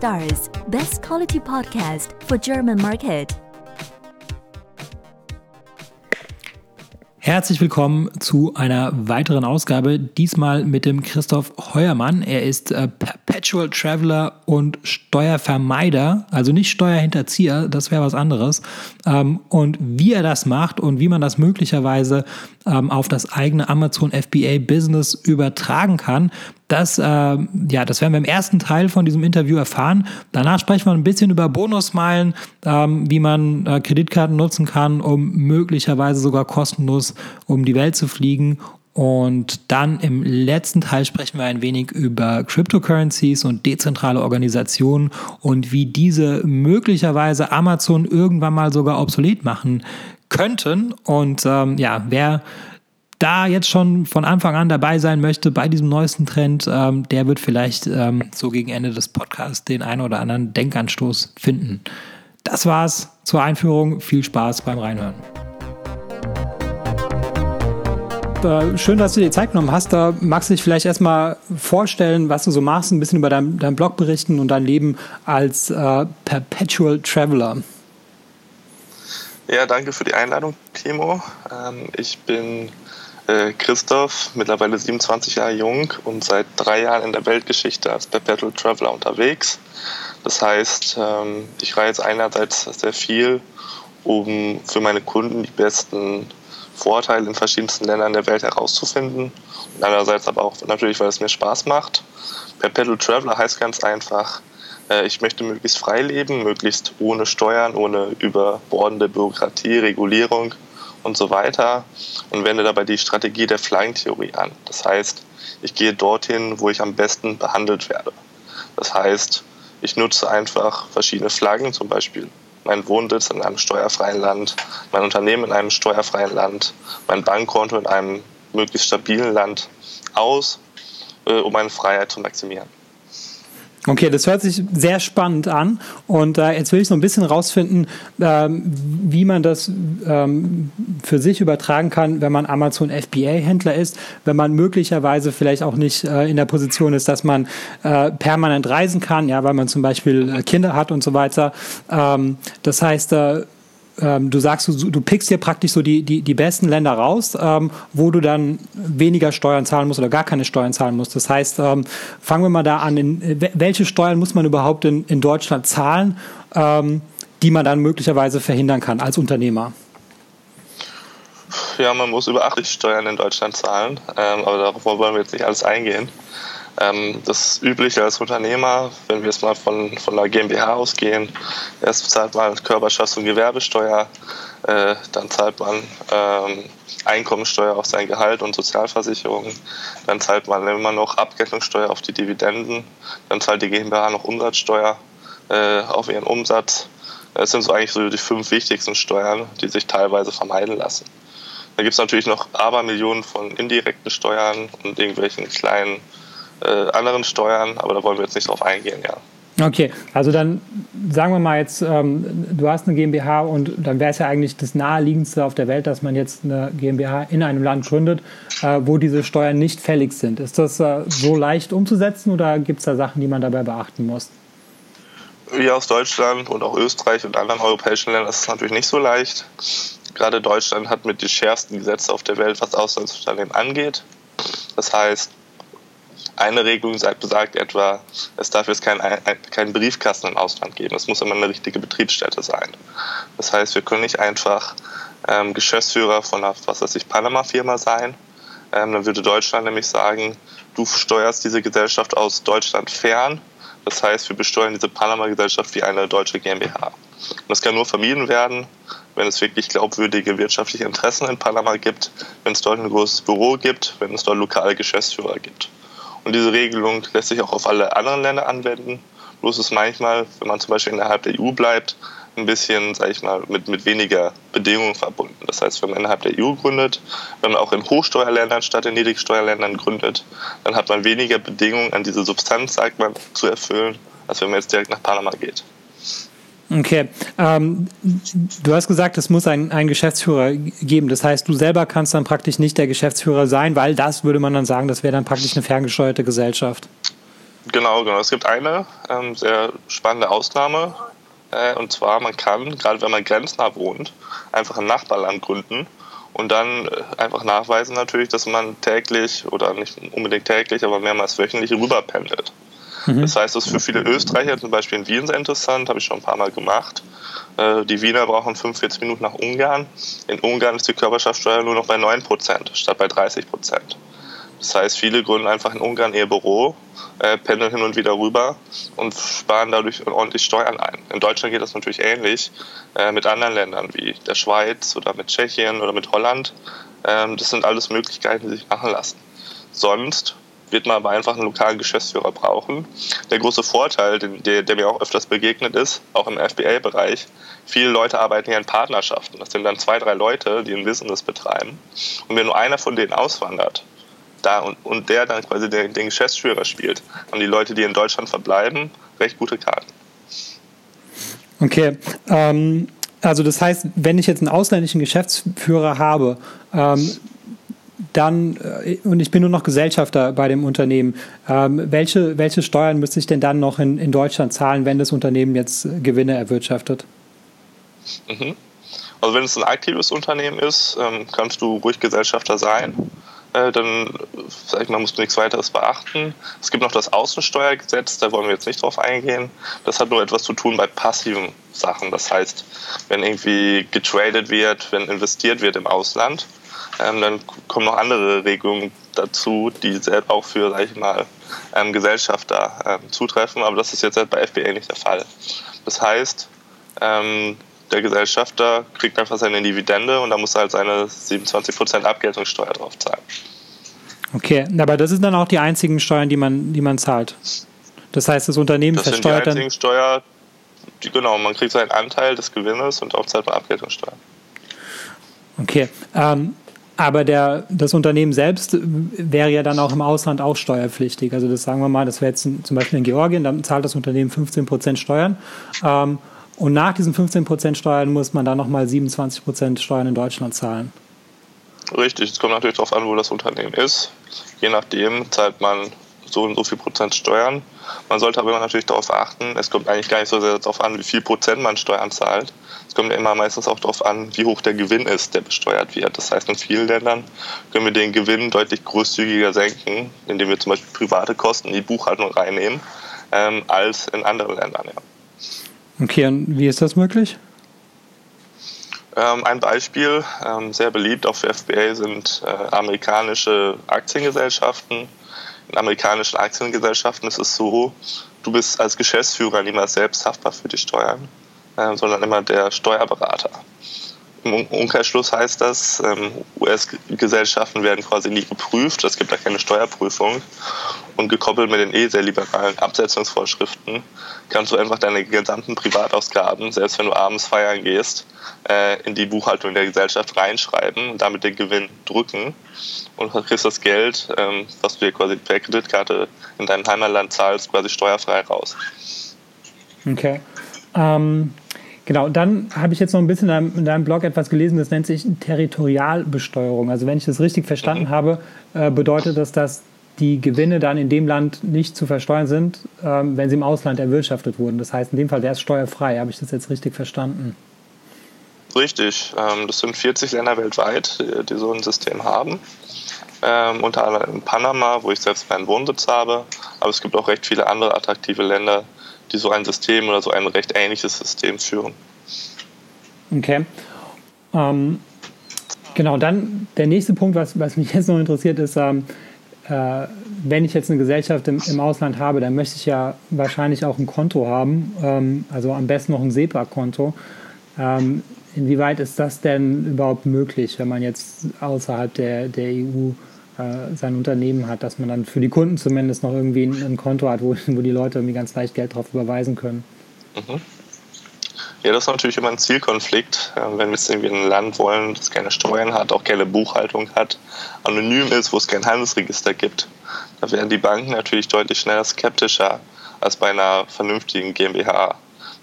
Stars, best quality podcast for German market. Herzlich willkommen zu einer weiteren Ausgabe, diesmal mit dem Christoph Heuermann. Er ist äh, Perpetual Traveler und Steuervermeider, also nicht Steuerhinterzieher, das wäre was anderes. Ähm, und wie er das macht und wie man das möglicherweise ähm, auf das eigene Amazon FBA Business übertragen kann, das, äh, ja, das werden wir im ersten Teil von diesem Interview erfahren. Danach sprechen wir ein bisschen über Bonusmeilen, ähm, wie man äh, Kreditkarten nutzen kann, um möglicherweise sogar kostenlos um die Welt zu fliegen. Und dann im letzten Teil sprechen wir ein wenig über Cryptocurrencies und dezentrale Organisationen und wie diese möglicherweise Amazon irgendwann mal sogar obsolet machen könnten. Und ähm, ja, wer da jetzt schon von Anfang an dabei sein möchte bei diesem neuesten Trend, ähm, der wird vielleicht ähm, so gegen Ende des Podcasts den einen oder anderen Denkanstoß finden. Das war's zur Einführung. Viel Spaß beim Reinhören. Äh, schön, dass du dir Zeit genommen hast. Da magst du dich vielleicht erstmal vorstellen, was du so machst, ein bisschen über deinen dein Blog berichten und dein Leben als äh, Perpetual Traveler. Ja, danke für die Einladung, Timo. Ähm, ich bin äh, Christoph, mittlerweile 27 Jahre jung und seit drei Jahren in der Weltgeschichte als Perpetual Traveler unterwegs. Das heißt, ähm, ich reise einerseits sehr viel, um für meine Kunden die besten Vorteile in verschiedensten Ländern der Welt herauszufinden. Und andererseits aber auch natürlich, weil es mir Spaß macht. Perpetual Traveler heißt ganz einfach, äh, ich möchte möglichst frei leben, möglichst ohne Steuern, ohne überbordende Bürokratie, Regulierung und so weiter und wende dabei die Strategie der Flaggentheorie an. Das heißt, ich gehe dorthin, wo ich am besten behandelt werde. Das heißt, ich nutze einfach verschiedene Flaggen, zum Beispiel mein Wohnsitz in einem steuerfreien Land, mein Unternehmen in einem steuerfreien Land, mein Bankkonto in einem möglichst stabilen Land aus, äh, um meine Freiheit zu maximieren. Okay, das hört sich sehr spannend an. Und äh, jetzt will ich so ein bisschen rausfinden, ähm, wie man das ähm, für sich übertragen kann, wenn man Amazon FBA-Händler ist, wenn man möglicherweise vielleicht auch nicht äh, in der Position ist, dass man äh, permanent reisen kann, ja, weil man zum Beispiel äh, Kinder hat und so weiter. Ähm, das heißt, äh, ähm, du sagst, du, du pickst dir praktisch so die, die, die besten Länder raus, ähm, wo du dann weniger Steuern zahlen musst oder gar keine Steuern zahlen musst. Das heißt, ähm, fangen wir mal da an, in, welche Steuern muss man überhaupt in, in Deutschland zahlen, ähm, die man dann möglicherweise verhindern kann als Unternehmer? Ja, man muss über 80 Steuern in Deutschland zahlen, ähm, aber darauf wollen wir jetzt nicht alles eingehen. Ähm, das Übliche als Unternehmer, wenn wir jetzt mal von, von der GmbH ausgehen, erst zahlt man Körperschafts- und Gewerbesteuer, äh, dann zahlt man ähm, Einkommensteuer auf sein Gehalt und Sozialversicherung, dann zahlt man immer noch Abgeltungssteuer auf die Dividenden, dann zahlt die GmbH noch Umsatzsteuer äh, auf ihren Umsatz. Das sind so eigentlich so die fünf wichtigsten Steuern, die sich teilweise vermeiden lassen. Da gibt es natürlich noch Abermillionen von indirekten Steuern und irgendwelchen kleinen äh, anderen Steuern, aber da wollen wir jetzt nicht drauf eingehen, ja. Okay, also dann sagen wir mal jetzt, ähm, du hast eine GmbH und dann wäre es ja eigentlich das naheliegendste auf der Welt, dass man jetzt eine GmbH in einem Land gründet, äh, wo diese Steuern nicht fällig sind. Ist das äh, so leicht umzusetzen oder gibt es da Sachen, die man dabei beachten muss? Wie aus Deutschland und auch Österreich und anderen europäischen Ländern ist es natürlich nicht so leicht. Gerade Deutschland hat mit die schärfsten Gesetze auf der Welt, was Auslandsunternehmen angeht. Das heißt, eine Regelung besagt etwa, es darf jetzt keinen kein Briefkasten im Ausland geben. Es muss immer eine richtige Betriebsstätte sein. Das heißt, wir können nicht einfach ähm, Geschäftsführer von einer, was weiß ich, Panama-Firma sein. Ähm, dann würde Deutschland nämlich sagen, du steuerst diese Gesellschaft aus Deutschland fern. Das heißt, wir besteuern diese Panama-Gesellschaft wie eine deutsche GmbH. Und das kann nur vermieden werden, wenn es wirklich glaubwürdige wirtschaftliche Interessen in Panama gibt, wenn es dort ein großes Büro gibt, wenn es dort lokale Geschäftsführer gibt. Und diese Regelung lässt sich auch auf alle anderen Länder anwenden. Bloß ist manchmal, wenn man zum Beispiel innerhalb der EU bleibt, ein bisschen, sage ich mal, mit, mit weniger Bedingungen verbunden. Das heißt, wenn man innerhalb der EU gründet, wenn man auch in Hochsteuerländern statt in Niedrigsteuerländern gründet, dann hat man weniger Bedingungen an diese Substanz, sagt man, zu erfüllen, als wenn man jetzt direkt nach Panama geht. Okay. Ähm, du hast gesagt, es muss einen Geschäftsführer geben. Das heißt, du selber kannst dann praktisch nicht der Geschäftsführer sein, weil das würde man dann sagen, das wäre dann praktisch eine ferngesteuerte Gesellschaft. Genau, genau. Es gibt eine ähm, sehr spannende Ausnahme. Äh, und zwar, man kann, gerade wenn man grenznah wohnt, einfach ein Nachbarland gründen und dann äh, einfach nachweisen natürlich, dass man täglich oder nicht unbedingt täglich, aber mehrmals wöchentlich rüberpendelt. Mhm. Das heißt, das ist für viele Österreicher zum Beispiel in Wien sehr interessant, habe ich schon ein paar Mal gemacht. Äh, die Wiener brauchen 45 Minuten nach Ungarn. In Ungarn ist die Körperschaftssteuer nur noch bei 9% statt bei 30%. Das heißt, viele gründen einfach in Ungarn ihr Büro, äh, pendeln hin und wieder rüber und sparen dadurch ordentlich Steuern ein. In Deutschland geht das natürlich ähnlich äh, mit anderen Ländern wie der Schweiz oder mit Tschechien oder mit Holland. Ähm, das sind alles Möglichkeiten, die sich machen lassen. Sonst wird man aber einfach einen lokalen Geschäftsführer brauchen. Der große Vorteil, der, der mir auch öfters begegnet ist, auch im FBA-Bereich, viele Leute arbeiten ja in Partnerschaften. Das sind dann zwei, drei Leute, die ein Business betreiben. Und wenn nur einer von denen auswandert, da und, und der dann quasi den, den Geschäftsführer spielt, haben die Leute, die in Deutschland verbleiben, recht gute Karten. Okay, ähm, also das heißt, wenn ich jetzt einen ausländischen Geschäftsführer habe, ähm, dann, äh, und ich bin nur noch Gesellschafter bei dem Unternehmen, ähm, welche, welche Steuern müsste ich denn dann noch in, in Deutschland zahlen, wenn das Unternehmen jetzt Gewinne erwirtschaftet? Mhm. Also wenn es ein aktives Unternehmen ist, ähm, kannst du ruhig Gesellschafter sein. Äh, dann sag ich mal, musst du nichts weiteres beachten. Es gibt noch das Außensteuergesetz, da wollen wir jetzt nicht drauf eingehen. Das hat nur etwas zu tun bei passiven Sachen. Das heißt, wenn irgendwie getradet wird, wenn investiert wird im Ausland, ähm, dann kommen noch andere Regelungen dazu, die selbst auch für, sag ich mal, ähm, Gesellschafter ähm, zutreffen. Aber das ist jetzt halt bei FBA nicht der Fall. Das heißt, ähm, der Gesellschafter kriegt einfach seine Dividende und da muss er halt seine 27% Abgeltungssteuer drauf zahlen. Okay, aber das sind dann auch die einzigen Steuern, die man, die man zahlt. Das heißt, das Unternehmen das versteuert sind die einzigen dann. Steuer, die, genau, man kriegt seinen Anteil des Gewinnes und auch zahlt man Abgeltungssteuer. Okay. Ähm, aber der, das Unternehmen selbst wäre ja dann auch im Ausland auch steuerpflichtig. Also das sagen wir mal, das wäre jetzt zum Beispiel in Georgien, dann zahlt das Unternehmen 15 Prozent Steuern. Ähm, und nach diesen 15 Prozent Steuern muss man dann nochmal 27 Prozent Steuern in Deutschland zahlen. Richtig, es kommt natürlich darauf an, wo das Unternehmen ist. Je nachdem zahlt man so und so viel Prozent Steuern. Man sollte aber natürlich darauf achten, es kommt eigentlich gar nicht so sehr darauf an, wie viel Prozent man Steuern zahlt. Es kommt ja immer meistens auch darauf an, wie hoch der Gewinn ist, der besteuert wird. Das heißt, in vielen Ländern können wir den Gewinn deutlich großzügiger senken, indem wir zum Beispiel private Kosten in die Buchhaltung reinnehmen, ähm, als in anderen Ländern. Ja. Okay, und wie ist das möglich? Ähm, ein Beispiel, ähm, sehr beliebt auch für FBA, sind äh, amerikanische Aktiengesellschaften amerikanischen Aktiengesellschaften ist es so, du bist als Geschäftsführer niemals selbst haftbar für die Steuern, äh, sondern immer der Steuerberater. Im Umkehrschluss heißt das, ähm, US-Gesellschaften werden quasi nie geprüft, es gibt da keine Steuerprüfung. Und gekoppelt mit den eh sehr liberalen Absetzungsvorschriften kannst du einfach deine gesamten Privatausgaben, selbst wenn du abends feiern gehst, äh, in die Buchhaltung der Gesellschaft reinschreiben und damit den Gewinn drücken. Und kriegst das Geld, ähm, was du dir quasi per Kreditkarte in deinem Heimatland zahlst, quasi steuerfrei raus. Okay. Ähm, Genau, dann habe ich jetzt noch ein bisschen in deinem, in deinem, Blog etwas gelesen, das nennt sich Territorialbesteuerung. Also wenn ich das richtig verstanden mhm. habe, äh, bedeutet das, dass die Gewinne dann in dem Land nicht zu versteuern sind, ähm, wenn sie im Ausland erwirtschaftet wurden. Das heißt, in dem Fall wäre es steuerfrei. Habe ich das jetzt richtig verstanden? Richtig. Ähm, das sind 40 Länder weltweit, die so ein System haben. Ähm, unter anderem in Panama, wo ich selbst meinen Wohnsitz habe. Aber es gibt auch recht viele andere attraktive Länder, die so ein System oder so ein recht ähnliches System führen. Okay. Ähm, genau, dann der nächste Punkt, was, was mich jetzt noch interessiert, ist, ähm, äh, wenn ich jetzt eine Gesellschaft im, im, Ausland habe, dann möchte ich ja wahrscheinlich auch ein Konto haben, ähm, also am besten noch ein SEPA-Konto. Ähm, inwieweit ist das denn überhaupt möglich, wenn man jetzt außerhalb der, der EU äh, sein Unternehmen hat, dass man dann für die Kunden zumindest noch irgendwie ein, ein Konto hat, wo, wo die Leute irgendwie ganz leicht Geld drauf überweisen können. Mhm. Ja, das ist natürlich immer ein Zielkonflikt, wenn wir jetzt irgendwie ein Land wollen, das keine Steuern hat, auch keine Buchhaltung hat, anonym ist, wo es kein Handelsregister gibt. Da werden die Banken natürlich deutlich schneller skeptischer als bei einer vernünftigen GmbH.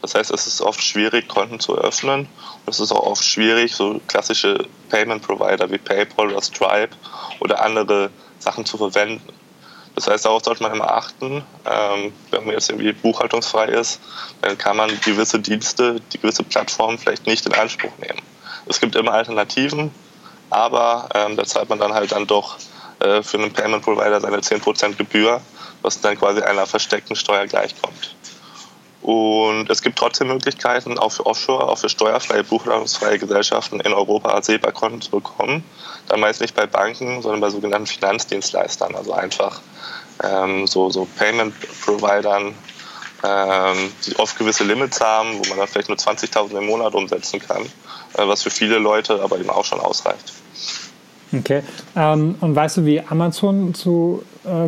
Das heißt, es ist oft schwierig, Konten zu öffnen. Und es ist auch oft schwierig, so klassische Payment Provider wie PayPal oder Stripe oder andere Sachen zu verwenden. Das heißt, darauf sollte man immer achten. Ähm, wenn man jetzt irgendwie buchhaltungsfrei ist, dann kann man gewisse Dienste, die gewisse Plattformen vielleicht nicht in Anspruch nehmen. Es gibt immer Alternativen, aber ähm, da zahlt man dann halt dann doch äh, für einen Payment Provider seine 10% Gebühr, was dann quasi einer versteckten Steuer gleichkommt. Und es gibt trotzdem Möglichkeiten, auch für Offshore, auch für steuerfreie, buchhaltungsfreie Gesellschaften in Europa SEPA-Konten zu bekommen. Dann meist nicht bei Banken, sondern bei sogenannten Finanzdienstleistern, also einfach ähm, so, so Payment-Providern, ähm, die oft gewisse Limits haben, wo man dann vielleicht nur 20.000 im Monat umsetzen kann, äh, was für viele Leute aber eben auch schon ausreicht. Okay. Ähm, und weißt du, wie Amazon zu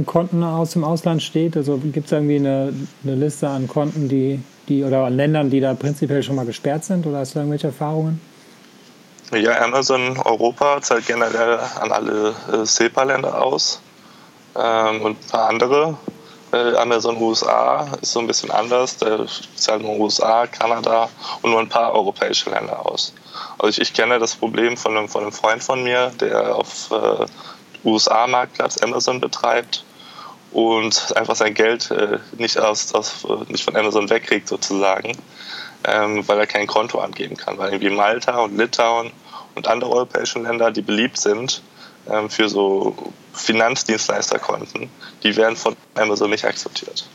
Konten aus dem Ausland steht? Also gibt es irgendwie eine, eine, Liste an Konten, die, die oder an Ländern, die da prinzipiell schon mal gesperrt sind? Oder hast du irgendwelche Erfahrungen? Ja, Amazon Europa zahlt generell an alle äh, SEPA-Länder aus ähm, und ein paar andere. Äh, Amazon USA ist so ein bisschen anders. Der zahlt nur USA, Kanada und nur ein paar europäische Länder aus. Also ich, ich kenne das Problem von einem, von einem Freund von mir, der auf äh, USA-Marktplatz Amazon betreibt und einfach sein Geld äh, nicht, aus, aus, nicht von Amazon wegkriegt sozusagen, ähm, weil er kein Konto angeben kann. Weil irgendwie Malta und Litauen und andere europäische Länder, die beliebt sind ähm, für so Finanzdienstleisterkonten, die werden von Amazon nicht akzeptiert.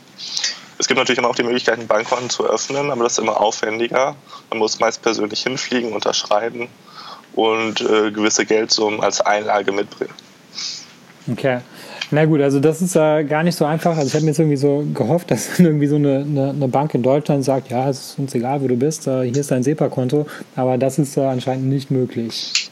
Es gibt natürlich immer auch die Möglichkeit, ein Bankkonto zu öffnen, aber das ist immer aufwendiger. Man muss meist persönlich hinfliegen, unterschreiben und äh, gewisse Geldsummen als Einlage mitbringen. Okay. Na gut, also das ist äh, gar nicht so einfach. Also ich habe mir jetzt irgendwie so gehofft, dass irgendwie so eine, eine, eine, Bank in Deutschland sagt, ja, es ist uns egal, wo du bist, äh, hier ist dein SEPA-Konto, aber das ist äh, anscheinend nicht möglich.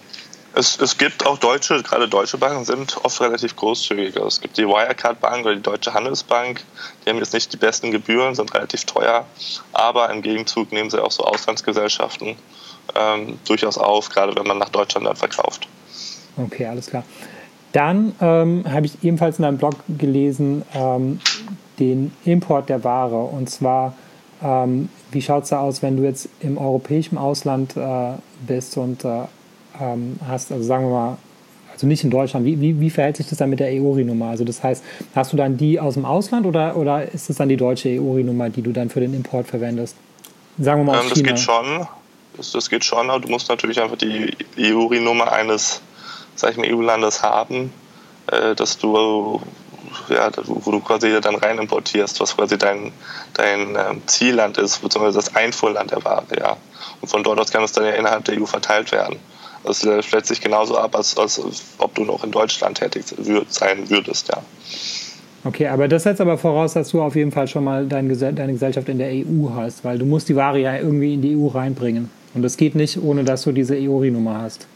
Es, es gibt auch deutsche, gerade deutsche Banken sind oft relativ großzügig. Also es gibt die Wirecard Bank oder die Deutsche Handelsbank, die haben jetzt nicht die besten Gebühren, sind relativ teuer, aber im Gegenzug nehmen sie auch so Auslandsgesellschaften ähm, durchaus auf, gerade wenn man nach Deutschland dann verkauft. Okay, alles klar. Dann ähm, habe ich ebenfalls in einem Blog gelesen, ähm, den Import der Ware. Und zwar, ähm, wie schaut es da aus, wenn du jetzt im europäischen Ausland äh, bist und äh, ähm, hast, also sagen wir mal, also nicht in Deutschland, wie, wie, wie verhält sich das dann mit der EORI-Nummer? Also das heißt, hast du dann die aus dem Ausland oder, oder ist es dann die deutsche EORI-Nummer, die du dann für den Import verwendest? Sagen wir mal aus ähm, das China. geht schon. Das, das, geht schon, aber du musst natürlich einfach die EORI-Nummer eines, sag ich mal, EU-Landes haben, äh, dass du ja, wo du quasi dann rein importierst, was quasi dein, dein ähm, Zielland ist, beziehungsweise das Einfuhrland der Ware, ja. Und von dort aus kann es dann ja innerhalb der EU verteilt werden. Das läuft sich genauso ab, als, als ob du noch in Deutschland tätig sein würdest, ja. Okay, aber das setzt aber voraus, dass du auf jeden Fall schon mal deine Gesellschaft in der EU hast, weil du musst die Ware ja irgendwie in die EU reinbringen. Und das geht nicht, ohne dass du diese EORI-Nummer hast.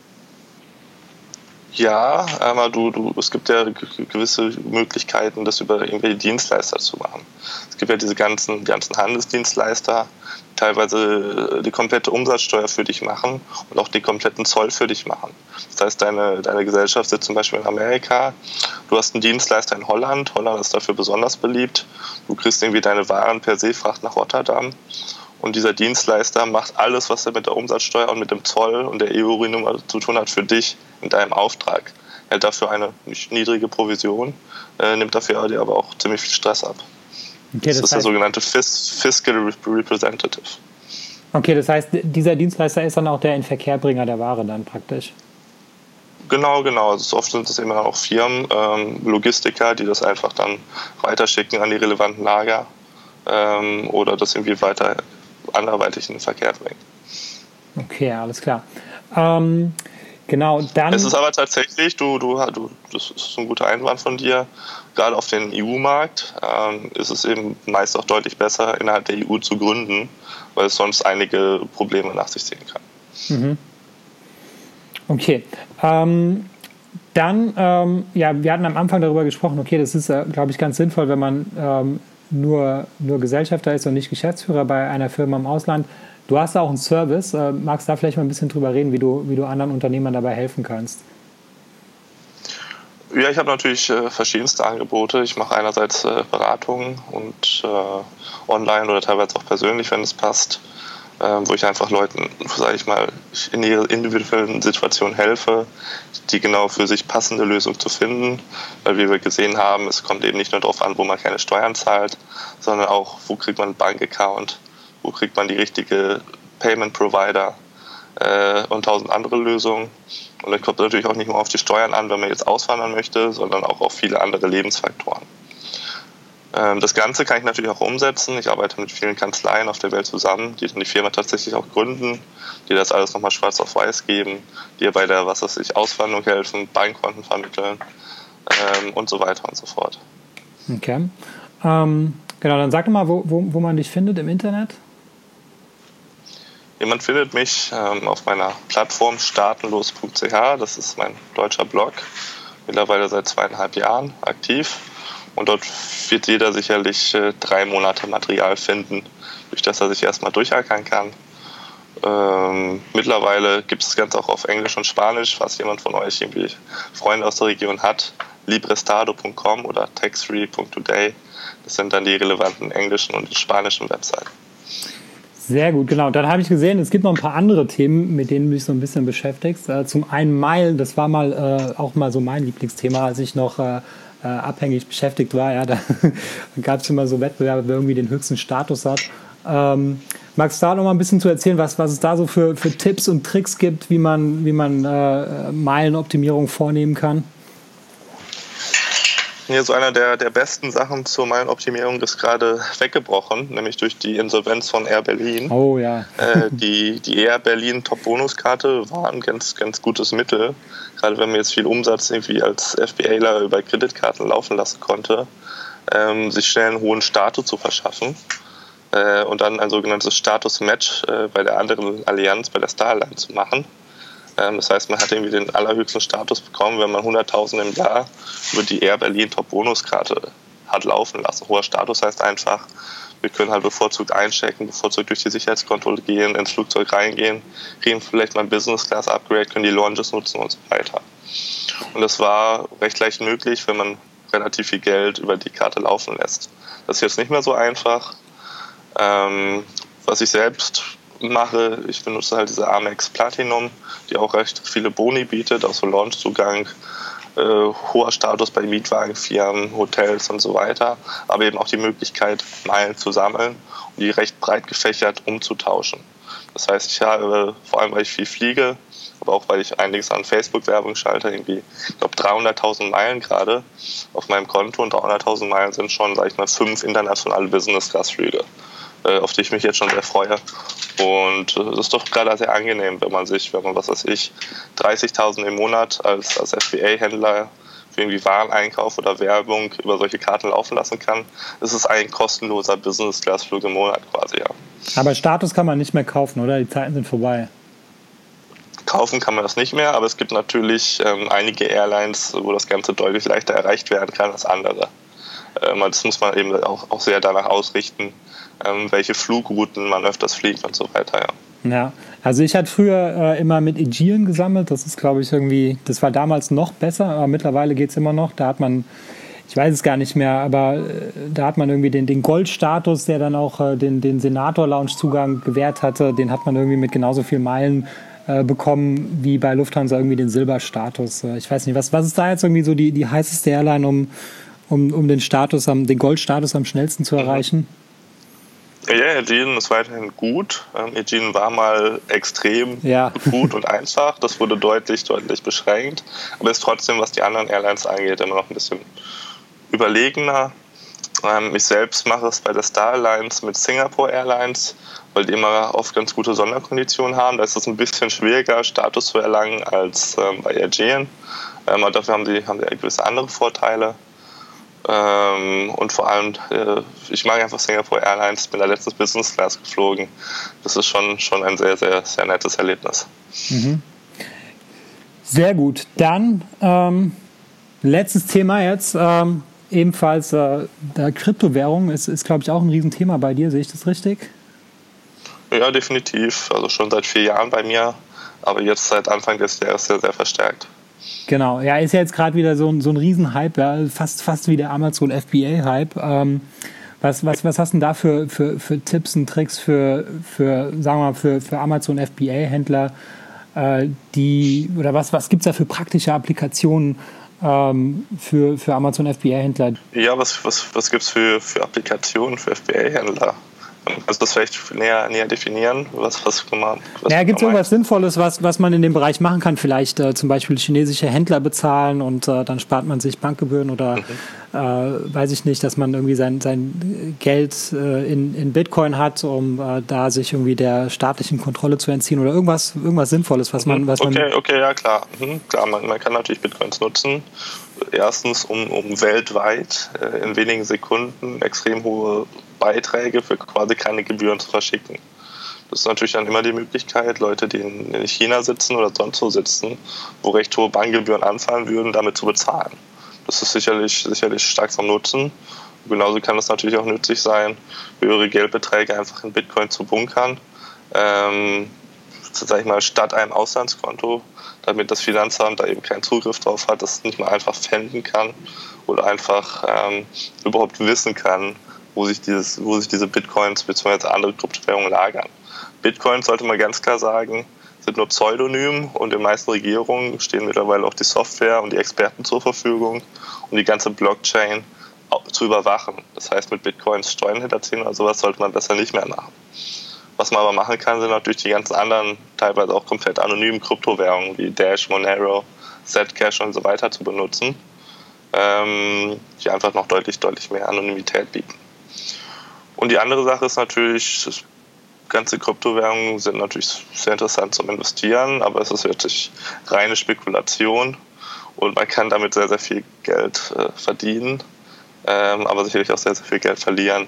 Ja, aber du, du, es gibt ja gewisse Möglichkeiten, das über irgendwelche Dienstleister zu machen. Es gibt ja diese ganzen, ganzen Handelsdienstleister, die teilweise die komplette Umsatzsteuer für dich machen und auch den kompletten Zoll für dich machen. Das heißt, deine, deine Gesellschaft sitzt zum Beispiel in Amerika, du hast einen Dienstleister in Holland, Holland ist dafür besonders beliebt, du kriegst irgendwie deine Waren per Seefracht nach Rotterdam und dieser Dienstleister macht alles, was er mit der Umsatzsteuer und mit dem Zoll und der EU-Nummer zu tun hat, für dich in deinem Auftrag. Er hält dafür eine niedrige Provision, äh, nimmt dafür dir aber auch ziemlich viel Stress ab. Okay, das, das ist der sogenannte Fis Fiscal Representative. Okay, das heißt, dieser Dienstleister ist dann auch der Inverkehrbringer der Ware dann praktisch. Genau, genau. Also oft sind es immer auch Firmen, ähm, Logistiker, die das einfach dann weiterschicken an die relevanten Lager ähm, oder das irgendwie weiter anderweitig in den Verkehr bringen. Okay, alles klar. Ähm, genau, dann. Es ist aber tatsächlich, du, du, du, das ist ein guter Einwand von dir, gerade auf den EU-Markt ähm, ist es eben meist auch deutlich besser, innerhalb der EU zu gründen, weil es sonst einige Probleme nach sich ziehen kann. Mhm. Okay. Ähm, dann, ähm, ja, wir hatten am Anfang darüber gesprochen, okay, das ist, glaube ich, ganz sinnvoll, wenn man ähm, nur, nur Gesellschafter ist und nicht Geschäftsführer bei einer Firma im Ausland. Du hast auch einen Service. Äh, magst du da vielleicht mal ein bisschen drüber reden, wie du, wie du anderen Unternehmern dabei helfen kannst? Ja, ich habe natürlich äh, verschiedenste Angebote. Ich mache einerseits äh, Beratungen und äh, online oder teilweise auch persönlich, wenn es passt. ähm, wo ich einfach Leuten, sage ich mal, in ihrer individuellen Situation helfe, die genau für sich passende Lösung zu finden. Weil wie wir gesehen haben, es kommt eben nicht nur darauf an, wo man keine Steuern zahlt, sondern auch, wo kriegt man einen Bankaccount, wo kriegt man die richtige Payment Provider äh, und tausend andere Lösungen. Und dann kommt natürlich auch nicht nur auf die Steuern an, wenn man jetzt auswandern möchte, sondern auch auf viele andere Lebensfaktoren. Ähm, das Ganze kann ich natürlich auch umsetzen. Ich arbeite mit vielen Kanzleien auf der Welt zusammen, die dann die Firma tatsächlich auch gründen, die das alles nochmal schwarz auf weiß geben, die bei der, was weiß ich, Auswanderung helfen, Bankkonten vermitteln ähm, und so weiter und so fort. Okay. Ähm, genau, dann sag doch mal, wo, wo, wo man dich findet im Internet. Jemand findet mich ähm, auf meiner Plattform startenlos.ch, das ist mein deutscher Blog, mittlerweile seit zweieinhalb Jahren aktiv. Und dort wird jeder sicherlich äh, drei Monate Material finden, durch das er sich erstmal durchackern kann. Ähm, mittlerweile gibt es das Ganze auch auf Englisch und Spanisch, falls jemand von euch irgendwie Freunde aus der Region hat. Librestado.com oder taxfree.today. Das sind dann die relevanten englischen und spanischen Webseiten. Sehr gut, genau. Dann habe ich gesehen, es gibt noch ein paar andere Themen, mit denen du dich so ein bisschen beschäftigst. Äh, zum einen Meilen, das war mal äh, auch mal so mein Lieblingsthema, als ich noch äh, äh, abhängig beschäftigt war. Ja, da gab es immer so Wettbewerbe, wer irgendwie den höchsten Status hat. Ähm, magst du da noch mal ein bisschen zu erzählen, was, was es da so für, für Tipps und Tricks gibt, wie man, wie man äh, Meilenoptimierung vornehmen kann? Hier so einer der, der besten Sachen zur Meilenoptimierung ist gerade weggebrochen, nämlich durch die Insolvenz von Air Berlin. Oh ja. äh, die, die Air Berlin Top-Bonus-Karte war ein ganz, ganz gutes Mittel, gerade wenn man jetzt viel Umsatz irgendwie als FBAler über Kreditkarten laufen lassen konnte, ähm, sich schnell einen hohen Status zu verschaffen äh, und dann ein sogenanntes Status-Match äh, bei der anderen Allianz, bei der Starline zu machen. Ähm, das heißt, man hat irgendwie den allerhöchsten Status bekommen, wenn man 100.000 im Jahr über die Air Berlin Top-Bonus-Karte hat laufen lassen. Hoher Status heißt einfach, wir können halt bevorzugt einchecken, bevorzugt durch die Sicherheitskontrolle gehen, ins Flugzeug reingehen, kriegen vielleicht mal ein Business Class Upgrade, können die Launches nutzen und so weiter. Und das war recht leicht möglich, wenn man relativ viel Geld über die Karte laufen lässt. Das ist jetzt nicht mehr so einfach. Ähm, was ich selbst mache, ich benutze halt diese Amex Platinum, die auch recht viele Boni bietet, auch so Launchzugang, äh, hoher Status bei Mietwagenfirmen, Hotels und so weiter, aber eben auch die Möglichkeit, Meilen zu sammeln und die recht breit gefächert umzutauschen. Das heißt, ich habe, vor allem weil ich viel fliege, aber auch weil ich einiges an Facebook-Werbung schalte, irgendwie, ich glaube 300.000 Meilen gerade auf meinem Konto und 300.000 Meilen sind schon, sage ich mal, fünf internationale Business-Class-Flüge. Äh, auf die ich mich jetzt schon sehr freue. Und es äh, ist doch gerade sehr angenehm, wenn man sich, wenn man, was weiß ich, 30.000 im Monat als, als FBA-Händler für irgendwie Wareneinkauf oder Werbung über solche Karten laufen lassen kann. Es ist ein kostenloser Business-Class-Flug im Monat quasi, ja. Aber Status kann man nicht mehr kaufen, oder? Die Zeiten sind vorbei. Kaufen kann man das nicht mehr, aber es gibt natürlich ähm, einige Airlines, wo das Ganze deutlich leichter erreicht werden kann als andere. Ähm, das muss man eben auch, sehr danach ausrichten, ähm, welche Flugrouten man öfters fliegt und so weiter, ja. Ja, also ich hatte früher äh, immer mit Aegean gesammelt. Das ist, glaube ich, irgendwie, das war damals noch besser, aber mittlerweile geht es immer noch. Da hat man, ich weiß es gar nicht mehr, aber äh, da hat man irgendwie den, den Goldstatus, der dann auch äh, den, den Senator-Lounge-Zugang gewährt hatte, den hat man irgendwie mit genauso viel Meilen äh, bekommen wie bei Lufthansa irgendwie den Silberstatus. Äh, ich weiß nicht, was, was ist da jetzt irgendwie so die, die heißeste Airline, um, um, um den Status am, den Goldstatus am schnellsten zu erreichen? Ja, Aegean ist weiterhin gut. Ähm, Aegean war mal extrem ja. gut und einfach. Das wurde deutlich, deutlich beschränkt. Aber ist trotzdem, was die anderen Airlines angeht, immer noch ein bisschen überlegener. Ähm, ich selbst mache es bei der Star Alliance mit Singapore Airlines, weil die immer oft ganz gute Sonderkonditionen haben. Da ist es ein bisschen schwieriger, Status zu erlangen als ähm, bei Aegean. Ähm, aber dafür haben die, haben die gewisse andere Vorteile. Ähm, und vor allem, äh, ich mag einfach Singapore Airlines, bin da letztens Business Class geflogen. Das ist schon, schon ein sehr, sehr, sehr nettes Erlebnis. Mhm. Sehr gut. Dann ähm, letztes Thema jetzt. Ähm, ebenfalls äh, der Kryptowährung ist, ist glaube ich, auch ein Riesenthema bei dir. Sehe ich das richtig? Ja, definitiv. Also schon seit vier Jahren bei mir, aber jetzt seit Anfang des Jahres sehr, sehr verstärkt. Genau, ja, ist ja jetzt gerade wieder so, so ein Riesenhype, ja, fast, fast wie der Amazon FBA-Hype. Ähm, Was, was, was hast du denn da für, für, für Tipps und Tricks für, für sagen wir mal, für, für Amazon FBA-Händler, äh, die, oder was, was gibt es da für praktische Applikationen ähm, für, für Amazon FBA-Händler? Ja, was, was, was gibt es für, für Applikationen für FBA-Händler? Kannst du das vielleicht näher, näher definieren? Was, was, was naja, gibt es irgendwas Sinnvolles, was, was man in dem Bereich machen kann? Vielleicht äh, zum Beispiel chinesische Händler bezahlen und äh, dann spart man sich Bankgebühren oder mhm. äh, weiß ich nicht, dass man irgendwie sein, sein Geld äh, in, in Bitcoin hat, um äh, da sich irgendwie der staatlichen Kontrolle zu entziehen oder irgendwas, irgendwas Sinnvolles, was man. Was okay, man okay, ja klar. Mhm, klar, man, man kann natürlich Bitcoins nutzen. Erstens, um, um weltweit äh, in wenigen Sekunden extrem hohe Beiträge für quasi keine Gebühren zu verschicken. Das ist natürlich dann immer die Möglichkeit, Leute, die in China sitzen oder sonst wo sitzen, wo recht hohe Bankgebühren anfallen würden, damit zu bezahlen. Das ist sicherlich, sicherlich stark vom Nutzen. Genauso kann es natürlich auch nützlich sein, höhere Geldbeträge einfach in Bitcoin zu bunkern. Ähm, sag ich mal, statt einem Auslandskonto, damit das Finanzamt da eben keinen Zugriff drauf hat, das nicht mal einfach fänden kann oder einfach ähm, überhaupt wissen kann, wo sich, dieses, wo sich diese Bitcoins bzw. andere Kryptowährungen lagern. Bitcoins sollte man ganz klar sagen, sind nur Pseudonym und in meisten Regierungen stehen mittlerweile auch die Software und die Experten zur Verfügung, um die ganze Blockchain zu überwachen. Das heißt, mit Bitcoins Steuern hinterziehen oder sowas sollte man besser nicht mehr machen. Was man aber machen kann, sind natürlich die ganzen anderen, teilweise auch komplett anonymen Kryptowährungen wie Dash, Monero, Zcash und so weiter zu benutzen, ähm, die einfach noch deutlich, deutlich mehr Anonymität bieten. Und die andere Sache ist natürlich, ganze Kryptowährungen sind natürlich sehr interessant zum Investieren, aber es ist wirklich reine Spekulation und man kann damit sehr, sehr viel Geld äh, verdienen, ähm, aber sicherlich auch sehr, sehr viel Geld verlieren.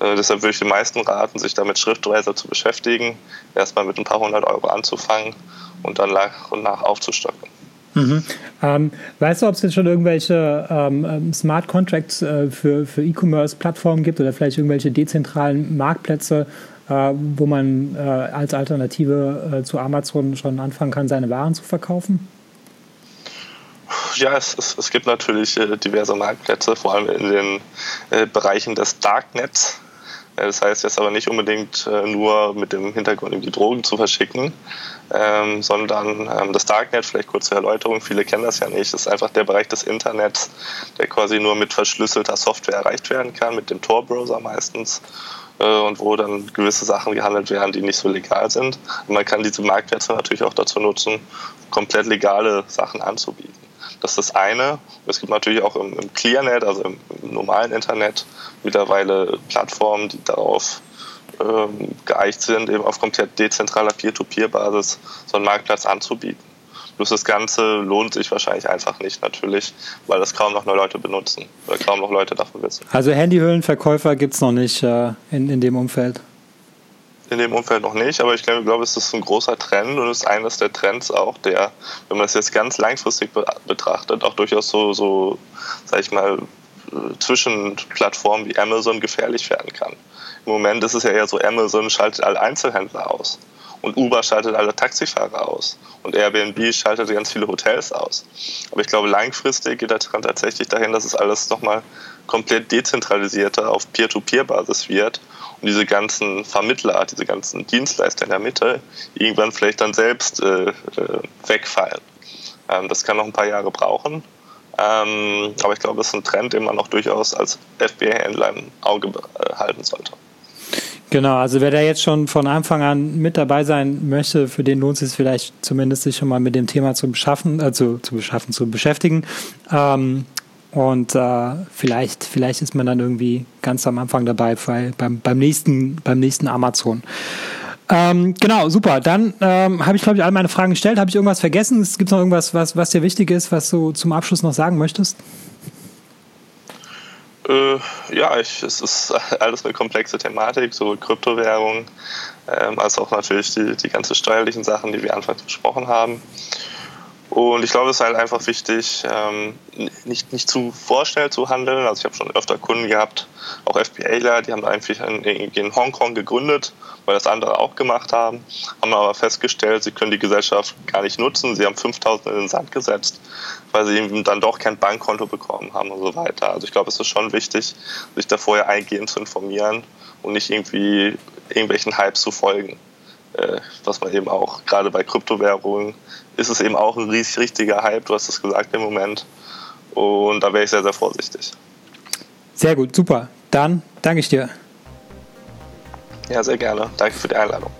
Äh, deshalb würde ich den meisten raten, sich damit schrittweise zu beschäftigen, erstmal mit ein paar hundert Euro anzufangen und dann nach und nach aufzustocken. Mhm. Ähm, weißt du, ob es jetzt schon irgendwelche ähm, ähm, Smart Contracts äh, für, für E-Commerce-Plattformen gibt oder vielleicht irgendwelche dezentralen Marktplätze, äh, wo man äh, als Alternative äh, zu Amazon schon anfangen kann, seine Waren zu verkaufen? Ja, es, es, es gibt natürlich äh, diverse Marktplätze, vor allem in den äh, Bereichen des Darknets. Das heißt jetzt aber nicht unbedingt nur mit dem Hintergrund, die Drogen zu verschicken, ähm, sondern ähm, das Darknet, vielleicht kurze Erläuterung, viele kennen das ja nicht, ist einfach der Bereich des Internets, der quasi nur mit verschlüsselter Software erreicht werden kann, mit dem Tor-Browser meistens äh, und wo dann gewisse Sachen gehandelt werden, die nicht so legal sind. Und man kann diese Marktplätze natürlich auch dazu nutzen, komplett legale Sachen anzubieten. Das ist das eine. Es gibt natürlich auch im, im ClearNet, also im, im normalen Internet, mittlerweile Plattformen, die darauf ähm, geeicht sind, eben auf komplett dezentraler Peer-to-Peer-Basis so einen Marktplatz anzubieten. Bloß das Ganze lohnt sich wahrscheinlich einfach nicht natürlich, weil das kaum noch Leute benutzen oder kaum noch Leute davon wissen. Also Handyhüllenverkäufer gibt es noch nicht äh, in, in dem Umfeld? In dem Umfeld noch nicht, aber ich glaube, es ist ein großer Trend und es ist eines der Trends auch, der, wenn man das jetzt ganz langfristig betrachtet, auch durchaus so, so sag ich mal, zwischen Plattformen wie Amazon gefährlich werden kann. Im Moment ist es ja eher so, Amazon schaltet alle Einzelhändler aus und Uber schaltet alle Taxifahrer aus und Airbnb schaltet ganz viele Hotels aus. Aber ich glaube, langfristig geht der Trend tatsächlich dahin, dass es alles nochmal komplett dezentralisierter auf Peer-to-Peer-Basis wird und diese ganzen Vermittler, diese ganzen Dienstleister in der Mitte irgendwann vielleicht dann selbst äh, äh wegfallen. Ähm, das kann noch ein paar Jahre brauchen. Ähm, aber ich glaube, es ist ein Trend, den man auch durchaus als FBA-Händler im Auge äh, halten sollte. Genau, also wer da jetzt schon von Anfang an mit dabei sein möchte, für den lohnt es sich vielleicht zumindest sich schon mal mit dem Thema zu beschaffen, also zu beschaffen, zu beschäftigen. Ähm, und äh, vielleicht, vielleicht ist man dann irgendwie ganz am Anfang dabei bei, beim, beim, nächsten, beim nächsten Amazon. Ähm, genau, super. Dann ähm, habe ich, glaube ich, all meine Fragen gestellt. Habe ich irgendwas vergessen? Gibt es noch irgendwas, was, was dir wichtig ist, was du zum Abschluss noch sagen möchtest? Äh, ja, ich, es ist alles eine komplexe Thematik, sowohl Kryptowährung ähm, als auch natürlich die, die ganzen steuerlichen Sachen, die wir anfangs besprochen haben. Und ich glaube, es ist halt einfach wichtig, ähm, nicht, nicht zu vorschnell zu handeln. Also ich habe schon öfter Kunden gehabt, auch FBAler, die haben in, in Hongkong gegründet, weil das andere auch gemacht haben, haben aber festgestellt, sie können die Gesellschaft gar nicht nutzen. Sie haben 5000 in den Sand gesetzt, weil sie eben dann doch kein Bankkonto bekommen haben und so weiter. Also ich glaube, es ist schon wichtig, sich da vorher eingehend zu informieren und nicht irgendwie irgendwelchen Hypes zu folgen. Äh, was man eben auch, gerade bei Kryptowährungen, ist es eben auch ein riesig, richtiger Hype, du hast es gesagt im Moment. Und da wäre ich sehr, sehr vorsichtig. Sehr gut, super. Dann danke ich dir. Ja, sehr gerne. Danke für die Einladung.